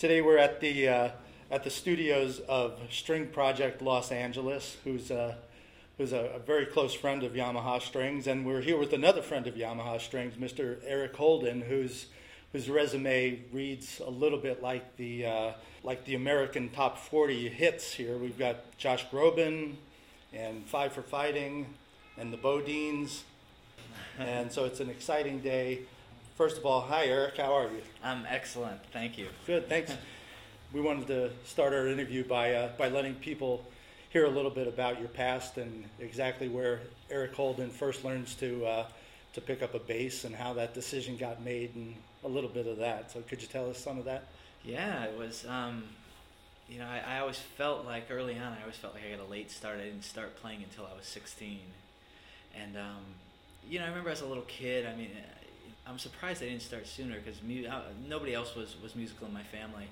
Today we're at the uh, at the studios of String Project Los Angeles, who's uh, who's a, a, very close friend of Yamaha Strings, and we're here with another friend of Yamaha Strings, Mr. Eric Holden, whose whose resume reads a little bit like the uh, like the American top 40 hits here. We've got Josh Groban and Five for Fighting and the BoDeans, and so it's an exciting day. First of all, hi Eric, how are you? I'm excellent, thank you. Good, thanks. we wanted to start our interview by uh, by letting people hear a little bit about your past and exactly where Eric Holden first learns to uh, to pick up a bass and how that decision got made and a little bit of that. So could you tell us some of that? Yeah, it was. Um, you know, I, I always felt like early on, I always felt like I got a late start. I didn't start playing until I was 16, and um, you know, I remember as a little kid. I mean, I'm surprised I didn't start sooner because mu- nobody else was was musical in my family,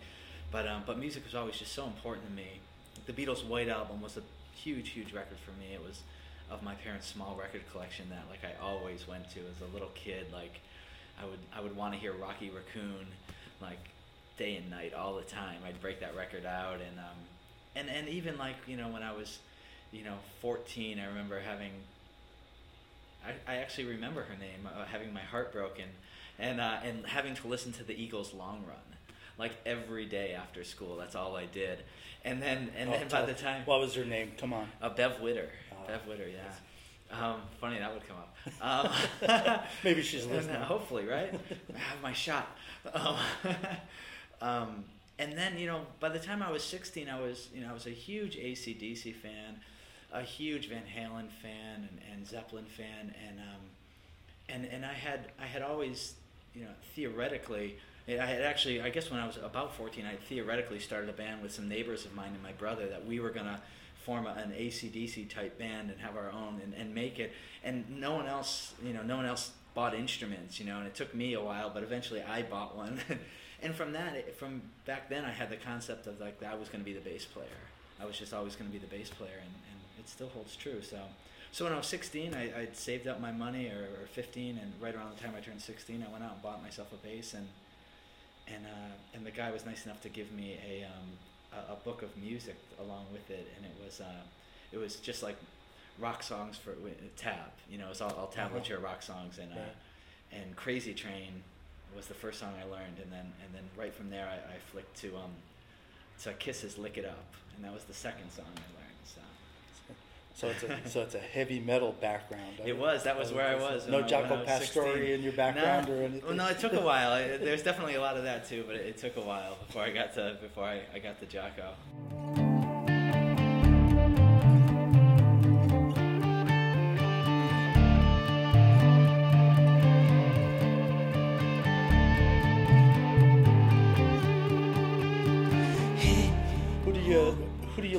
but um, but music was always just so important to me. The Beatles' White Album was a huge, huge record for me. It was of my parents' small record collection that like I always went to as a little kid. Like I would I would want to hear Rocky Raccoon like day and night all the time. I'd break that record out and um, and and even like you know when I was you know 14, I remember having. I, I actually remember her name, uh, having my heart broken, and uh, and having to listen to the Eagles' Long Run, like every day after school. That's all I did, and then and Oh, then by the time What was her name? Come on. uh, Bev Witter, Oh, Bev Witter, yeah. Um, funny that would come up. Um, Maybe she's and, listening. uh, hopefully, right? I have my shot. Um, um, and then, you know, by the time I was 16, I was, you know, I was a huge ACDC fan, a huge Van Halen fan, and, and Zeppelin fan, and um, and and I had I had always, you know, theoretically. I had actually, I guess when I was about 14, I theoretically started a band with some neighbors of mine and my brother that we were to form a, an ACDC type band and have our own and, and make it. And no one else, you know, no one else bought instruments, you know, and it took me a while, but eventually I bought one. and from that, from back then, I had the concept of like that I was to be the bass player. I was just always going to be the bass player, and, and it still holds true. So, so when I was 16, I, I'd saved up my money, or, or 15, and right around the time I turned 16, I went out and bought myself a bass, and and uh, and the guy was nice enough to give me a um, a, a book of music along with it, and it was uh, it was just like rock songs for tab. You know, it's all, all tablature rock songs, and uh, and Crazy Train was the first song I learned, and then and then right from there I, I flicked to um to Kiss's Lick It Up, and that was the second song I learned. So So it's a so it's a heavy metal background. it was that was where I was. No Jaco Pastorius 16. in your background no, or anything. Well, no, it took a while. There's definitely a lot of that too, but it, it took a while before I got to before I, I got to Jaco.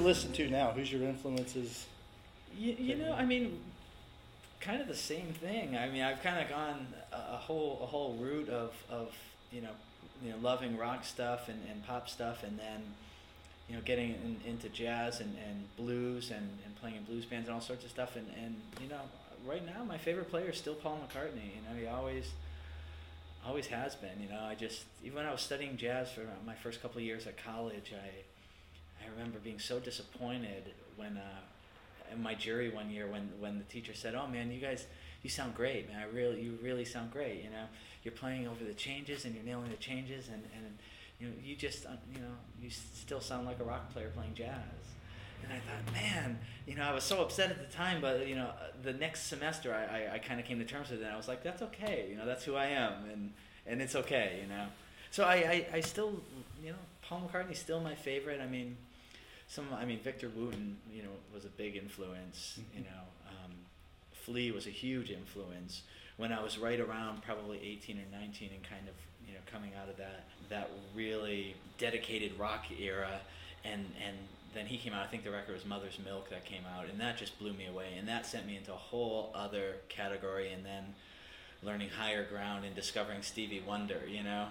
Listen to now? Who's your influences? You, you know, I mean, kind of the same thing. I mean, I've kind of gone a, whole a whole route of, of you know you know loving rock stuff and, and pop stuff, and then you know getting in, into jazz and, and blues and, and playing in blues bands and all sorts of stuff. And, and you know, right now my favorite player is still Paul McCartney. You know, he always always has been. You know, I just even when I was studying jazz for my first couple of years at college, I I remember being so disappointed when uh, in my jury one year when when the teacher said, "Oh man, you guys, you sound great, man. I really, you really sound great. You know, you're playing over the changes and you're nailing the changes, and and you know, you just, uh, you know, you still sound like a rock player playing jazz." And I thought, man, you know, I was so upset at the time, but you know, uh, the next semester I, I, I kind of came to terms with it. I was like, that's okay, you know, that's who I am, and and it's okay, you know. So I, I, I still, you know, Paul McCartney's still my favorite. I mean, some, I mean, Victor Wooten, you know, was a big influence. You know, um, Flea was a huge influence when I was right around probably 18 or 19 and kind of, you know, coming out of that that really dedicated rock era, and and then he came out. I think the record was Mother's Milk that came out, and that just blew me away, and that sent me into a whole other category, and then learning higher ground and discovering Stevie Wonder, you know,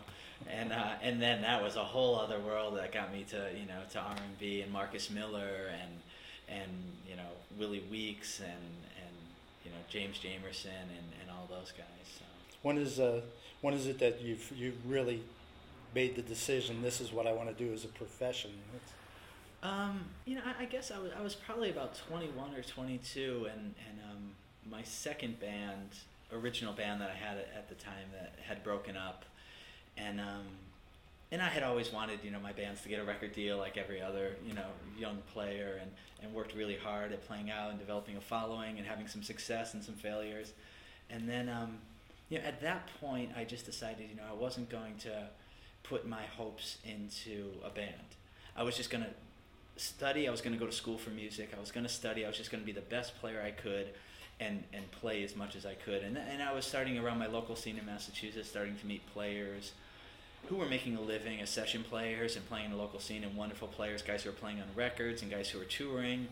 and uh, and then that was a whole other world that got me to you know to R and B and Marcus Miller and and you know Willie Weeks and and you know James Jamerson and, and all those guys. So. When is uh when is it that you've you really made the decision? This is what I want to do as a profession. It's, Um, you know, I, I guess I was, I was probably about 21 or 22, and, and um, my second band, original band that I had at the time, that had broken up, and um, and I had always wanted, you know, my bands to get a record deal like every other, you know, young player, and, and worked really hard at playing out and developing a following and having some success and some failures, and then, um, you know, at that point, I just decided, you know, I wasn't going to put my hopes into a band. I was just gonna study. I was going to go to school for music. I was going to study. I was just going to be the best player I could, and and play as much as I could. And and I was starting around my local scene in Massachusetts, starting to meet players who were making a living as session players and playing in the local scene, and wonderful players, guys who were playing on records, and guys who were touring.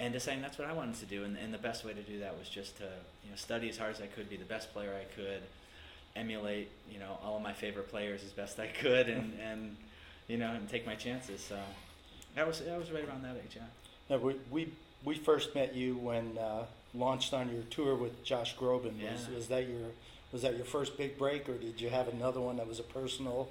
And deciding that's what I wanted to do, and, and the best way to do that was just to you know study as hard as I could, be the best player I could, emulate you know all of my favorite players as best I could, and, and you know and take my chances. So I was I was right around that age, yeah. no, we, we we first met you when uh, launched on your tour with Josh Groban. Was, Yeah. was that your was that your first big break, or did you have another one that was a personal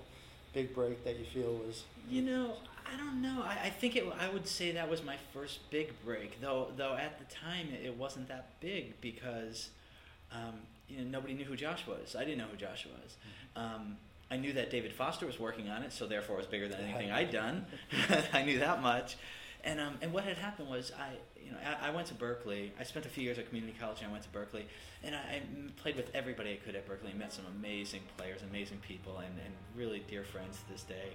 big break that you feel was? You know, I don't know. I, I think it. I would say that was my first big break, though. Though at the time it, it wasn't that big because, um, you know, nobody knew who Josh was. I didn't know who Josh was. Um, I knew that David Foster was working on it, so therefore it was bigger than anything I'd done. I knew that much. And um, and what had happened was I you know I, I went to Berklee. I spent a few years at community college, and I went to Berklee, and I played with everybody I could at Berklee. and Met some amazing players, amazing people, and, and really dear friends to this day.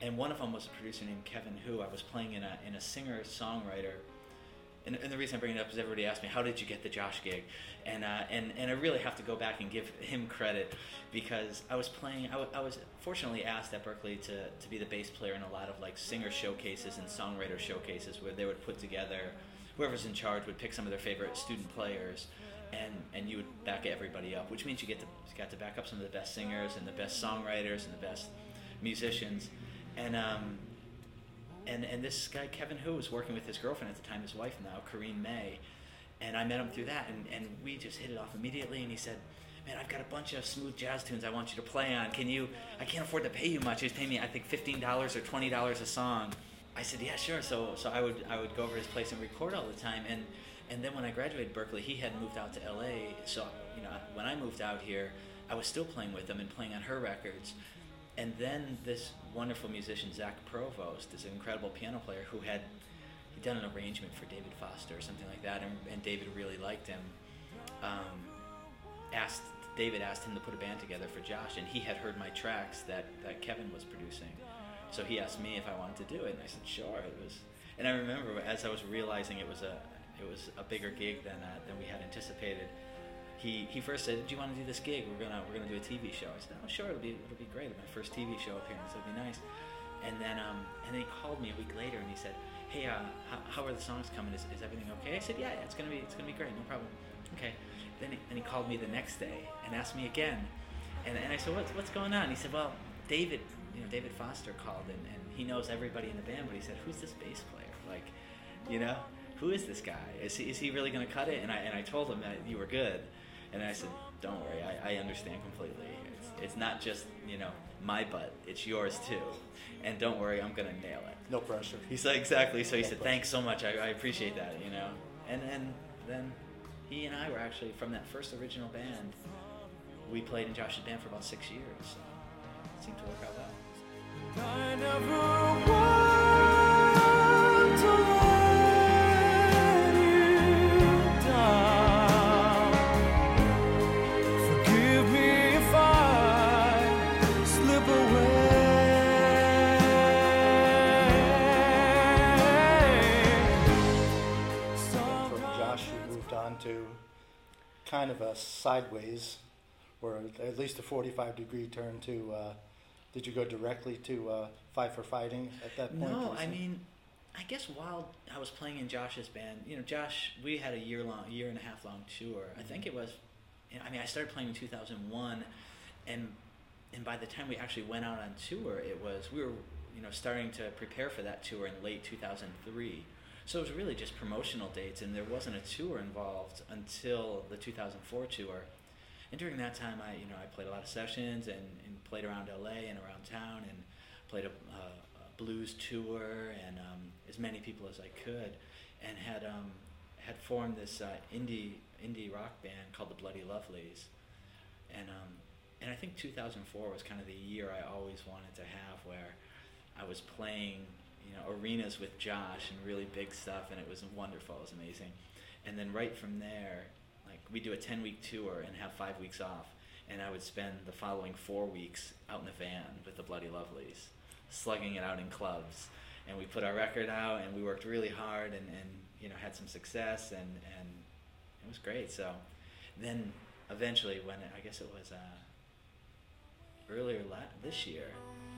And one of them was a producer named Kevin Hu. I was playing in a in a singer songwriter and, and the reason I bring it up is everybody asked me, "How did you get the Josh gig?" And uh, and and I really have to go back and give him credit because I was playing. I, w- I was fortunately asked at Berklee to to be the bass player in a lot of like singer showcases and songwriter showcases where they would put together whoever's in charge would pick some of their favorite student players. And, and you would back everybody up, which means you get to got to back up some of the best singers and the best songwriters and the best musicians, and um, and and this guy Kevin Who was working with his girlfriend at the time, his wife now, Corrinne May, and I met him through that, and, and we just hit it off immediately. And he said, "Man, I've got a bunch of smooth jazz tunes I want you to play on. Can you? I can't afford to pay you much. Was paying me, I think, fifteen dollars or twenty dollars a song." I said, "Yeah, sure." So so I would I would go over his place and record all the time, and and then when I graduated Berklee, he had moved out to L.A. So you know when I moved out here, I was still playing with him and playing on her records. And then this wonderful musician Zach Provost, this incredible piano player who had he'd done an arrangement for David Foster or something like that, and, and David really liked him. Um, asked David asked him to put a band together for Josh, and he had heard my tracks that, that Kevin was producing. So he asked me if I wanted to do it, and I said sure. It was, and I remember as I was realizing it was a it was a bigger gig than uh, than we had anticipated. He, he first said, "Do you want to do this gig? We're gonna we're gonna do a TV show." I said, "Oh, sure. It'll be it'll be great. My first TV show appearance. It'll be nice." And then um and then he called me a week later and he said, "Hey, uh, how, how are the songs coming? Is, is everything okay?" I said, "Yeah, yeah. It's gonna be it's gonna be great. No problem." Okay. Then he, then he called me the next day and asked me again, and, and I said, "What's what's going on?" He said, "Well, David, you know, David Foster called and, and he knows everybody in the band, but he said, who's this bass player? Like, you know, who is this guy? Is he, is he really going to cut it?" And I and I told him that you were good, and I said, "Don't worry, I, I understand completely. It's it's not just you know my butt, it's yours too, and don't worry, I'm gonna nail it." No pressure. He said exactly. So he said, "Thanks so much. I, I appreciate that." You know, and and then he and I were actually from that first original band. We played in Josh's band for about six years. So it seemed to work out well. Kind of a sideways, or at least a 45 degree turn to. Uh, did you go directly to uh, Five for Fighting at that point? No, I mean, I guess while I was playing in Josh's band, you know, Josh, we had a year long, year and a half long tour. I think it was, you know, I mean, I started playing in 2001, and and by the time we actually went out on tour, it was we were, you know, starting to prepare for that tour in late 2003. So it was really just promotional dates, and there wasn't a tour involved until the 2004 tour. And during that time, I you know I played a lot of sessions and, and played around LA and around town and played a, uh, a blues tour and um, as many people as I could, and had um, had formed this uh, indie indie rock band called the Bloody Lovelies, and um, and I think 2004 was kind of the year I always wanted to have where I was playing you know arenas with Josh and really big stuff, and it was wonderful. It was amazing, and then right from there, we do a 10 week tour and have five weeks off, and I would spend the following four weeks out in the van with the Bloody Lovelies, slugging it out in clubs, and we put our record out, and we worked really hard, and, and you know had some success, and and it was great. So then eventually, when I guess it was uh, earlier la- this year,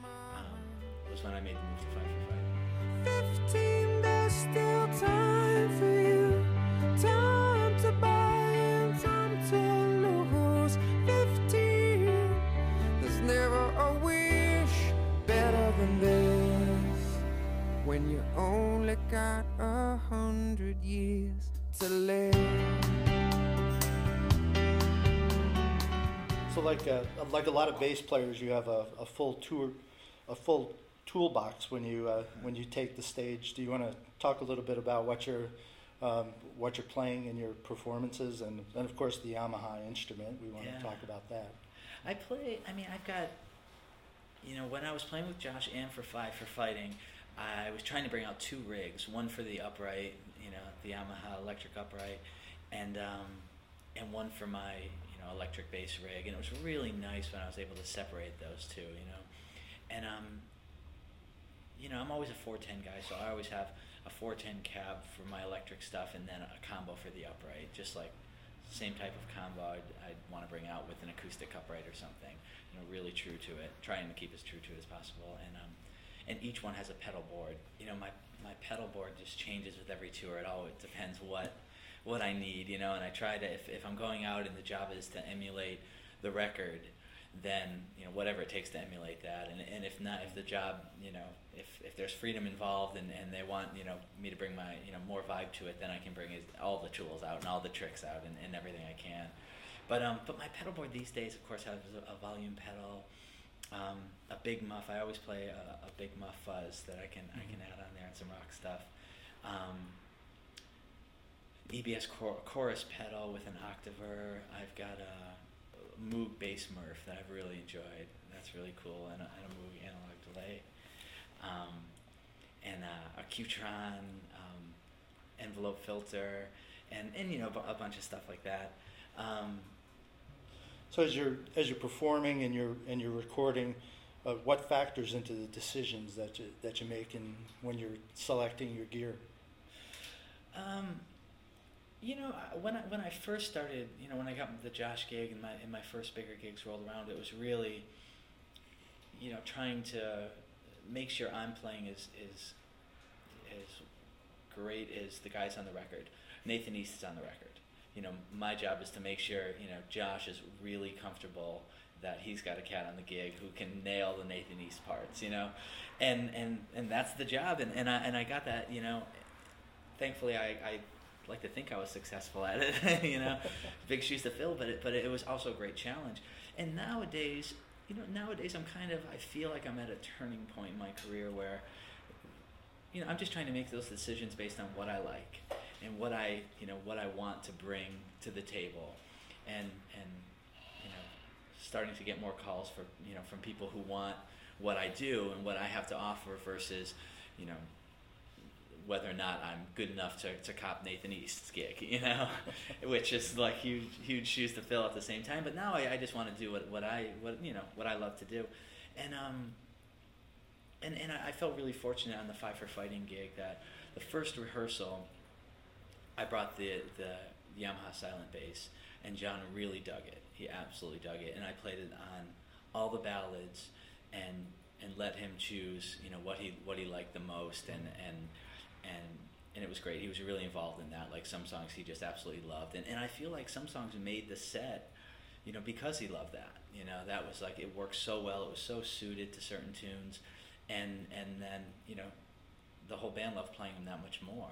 um, was when I made the move to Five for Five. Fifteen, there's still time for you. Time to buy than this. When you only got a hundred years to live. So like uh, like a lot of bass players, you have a, a full tour, a full toolbox when you uh, when you take the stage. Do you want to talk a little bit about what you're um, what you're playing in your performances, and, and of course the Yamaha instrument? We want Yeah. to talk about that. I play. I mean, I've got. You know, when I was playing with Josh and for Five for fighting, I was trying to bring out two rigs. One for the upright, you know, the Yamaha electric upright, and um, and one for my you know electric bass rig. And it was really nice when I was able to separate those two. You know, and um, you know, I'm always a 410 guy, so I always have a 410 cab for my electric stuff, and then a combo for the upright, just like same type of combo I'd, I'd want to bring out with an acoustic upright or something. You know, really true to it, trying to keep as true to it as possible, and um, and each one has a pedal board. You know, my my pedal board just changes with every tour. It all it depends what what I need, you know, and I try to if, if I'm going out and the job is to emulate the record, then you know whatever it takes to emulate that, and and if not, if the job, you know, if if there's freedom involved and, and they want you know me to bring my you know more vibe to it, then I can bring all the tools out and all the tricks out and, and everything I can. But um, but my pedal board these days, of course, has a, volume pedal, um, a big muff. I always play a, a big muff fuzz that I can I can add on there and some rock stuff. Um, EBS chor- chorus pedal with an Octaver. I've got a Moog bass MuRF that I've really enjoyed. That's really cool, and a, and a Moog analog delay. Um, and uh, a Q-Tron um, envelope filter, and, and you know a bunch of stuff like that. Um, So as you're as you're performing and you're and you're recording, uh, what factors into the decisions that you that you make in when you're selecting your gear? Um, you know, when I when I first started, you know, when I got the Josh gig and my and my first bigger gigs rolled around, it was really, you know, trying to make sure I'm playing as is as great as the guys on the record. Nathan East is on the record. You know, my job is to make sure you know Josh is really comfortable that he's got a cat on the gig who can nail the Nathan East parts. You know, and and and that's the job. And and I and I got that. You know, thankfully I, I like to think I was successful at it. you know, big shoes to fill, but it, but it was also a great challenge. And nowadays, you know, nowadays I'm kind of I feel like I'm at a turning point in my career where, you know, I'm just trying to make those decisions based on what I like and what I you know what I want to bring to the table, and and you know, starting to get more calls for you know from people who want what I do and what I have to offer versus you know whether or not I'm good enough to, to cop Nathan East's gig, you know, which is like huge huge shoes to fill at the same time. But now I, I just want to do what, what I what you know what I love to do, and um and and I felt really fortunate on the Five for Fighting gig that the first rehearsal I brought the the Yamaha silent bass and John really dug it. He absolutely dug it, and I played it on all the ballads and and let him choose you know what he what he liked the most and and and and it was great. He was really involved in that. Like some songs he just absolutely loved, and and I feel like some songs made the set, you know, because he loved that. You know, that was like it worked so well. It was so suited to certain tunes, and and then you know, the whole band loved playing him that much more,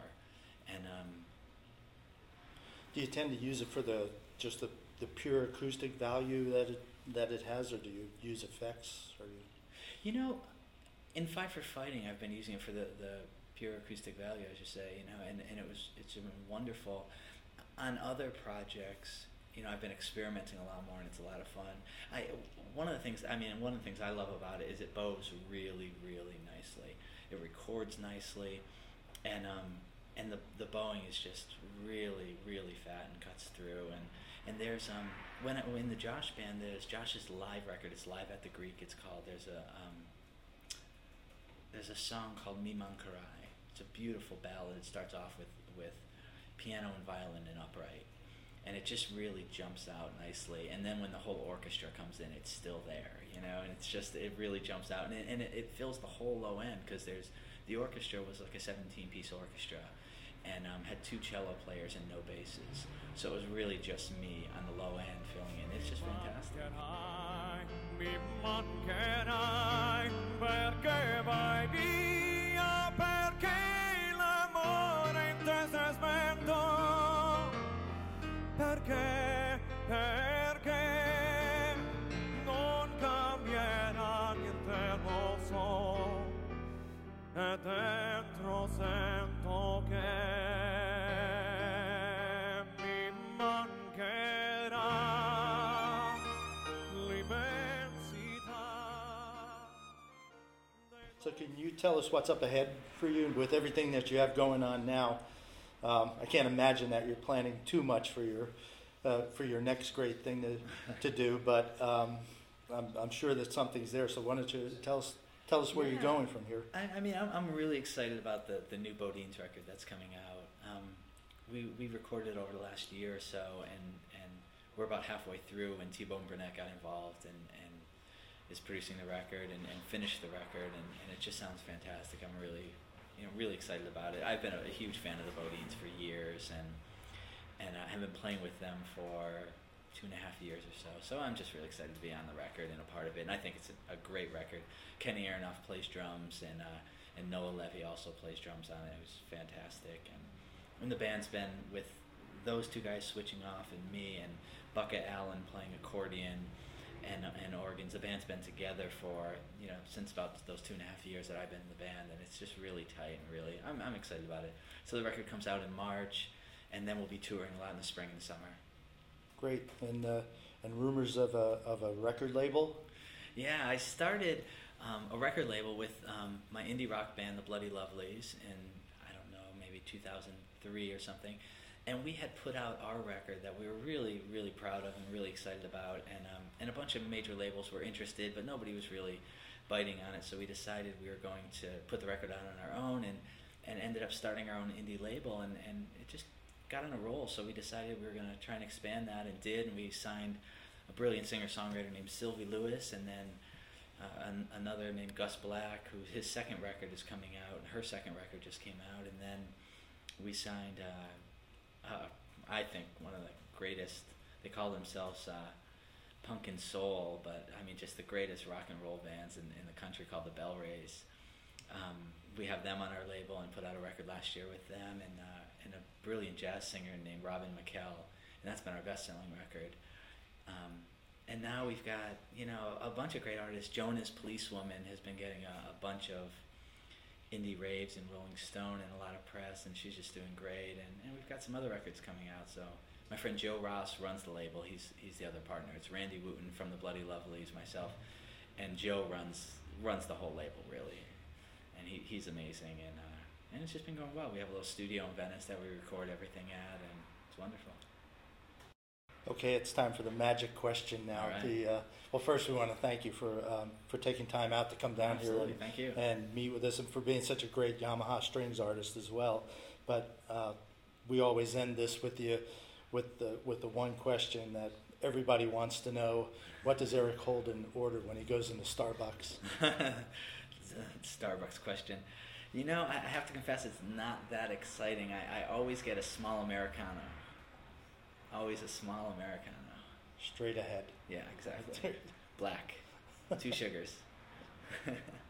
and um, Do you tend to use it for the just the, the pure acoustic value that it that it has, or do you use effects? Or you, You know, in Five for Fighting, I've been using it for the, the pure acoustic value, as you say, you know, and, and it was it's been wonderful. On other projects, you know, I've been experimenting a lot more, and it's a lot of fun. I one of the things, I mean, one of the things I love about it is it bows really, really nicely. It records nicely, and um, and the the bowing is just really, really fat and cuts through. And and there's um when in the Josh band, there's Josh's live record. It's live at the Greek. It's called. There's a um, there's a song called Mi Mancherai. It's a beautiful ballad. It starts off with with piano and violin and upright, and it just really jumps out nicely. And then when the whole orchestra comes in, it's still there, you know. And it's just it really jumps out, and it, and it, it fills the whole low end because there's the orchestra was like a 17 piece orchestra and um, had two cello players and no basses. So it was really just me on the low end filling in. It's just fantastic. So can you tell us what's up ahead for you with everything that you have going on now? Um, I can't imagine that you're planning too much for your uh, for your next great thing to, to do, but um, I'm, I'm sure that something's there. So why don't you tell us tell us where you're going from here? I, I mean, I'm, I'm really excited about the, the new BoDeans record that's coming out. Um, we, we recorded over the last year or so, and, and we're about halfway through when T-Bone Burnett got involved and, and is producing the record and, and finished the record, and, and it just sounds fantastic. I'm really, you know, really excited about it. I've been a, a huge fan of the BoDeans for years, and and I have been playing with them for two and a half years or so. So I'm just really excited to be on the record and a part of it. And I think it's a, a great record. Kenny Aronoff plays drums, and uh, and Noah Levy also plays drums on it. It was fantastic, and and the band's been with those two guys switching off, and me and Bukka Allen playing accordion. And, and organs. The band's been together for you know since about those two and a half years that I've been in the band, and it's just really tight and really I'm, I'm excited about it. So the record comes out in March, and then we'll be touring a lot in the spring and the summer. Great, and uh, and rumors of a of a record label. Yeah, I started um, a record label with um, my indie rock band, the Bloody Lovelies, in I don't know, maybe 2003 or something. And we had put out our record that we were really, really proud of and really excited about. And um, and a bunch of major labels were interested, but nobody was really biting on it. So we decided we were going to put the record out on our own, and and ended up starting our own indie label. And and it just got on a roll. So we decided we were going to try and expand that, and did. And we signed a brilliant singer songwriter named Sylvie Lewis, and then uh, an, another named Gus Black, who his second record is coming out, and her second record just came out, and then we signed, uh, uh, I think, one of the greatest. They call themselves uh, Punk and Soul, but I mean, just the greatest rock and roll bands in, in the country called the BellRays. Um, we have them on our label and put out a record last year with them, and uh, and a brilliant jazz singer named Robin McKelle, and that's been our best-selling record. Um, and now we've got you know a bunch of great artists. Jonas Policewoman has been getting a, a bunch of indie raves and Rolling Stone and a lot of press, and she's just doing great. And, and we've got some other records coming out. So my friend Joe Ross runs the label. He's he's the other partner. It's Randy Wooten from the Bloody Lovelies, myself, and Joe runs runs the whole label really. And he, he's amazing, and uh, and it's just been going well. We have a little studio in Venice that we record everything at, and it's wonderful. Okay, it's time for the magic question now. Right. The uh, well, first we want to thank you for um, for taking time out to come down Absolutely, here thank you. and, and meet with us, and for being such a great Yamaha strings artist as well. But uh, we always end this with the with the with the one question that everybody wants to know: What does Eric Holden order when he goes into Starbucks? Starbucks question. You know, I I have to confess, it's not that exciting. I, I always get a small Americano. Always a small Americano. Straight ahead. Yeah, exactly. Black. Two sugars.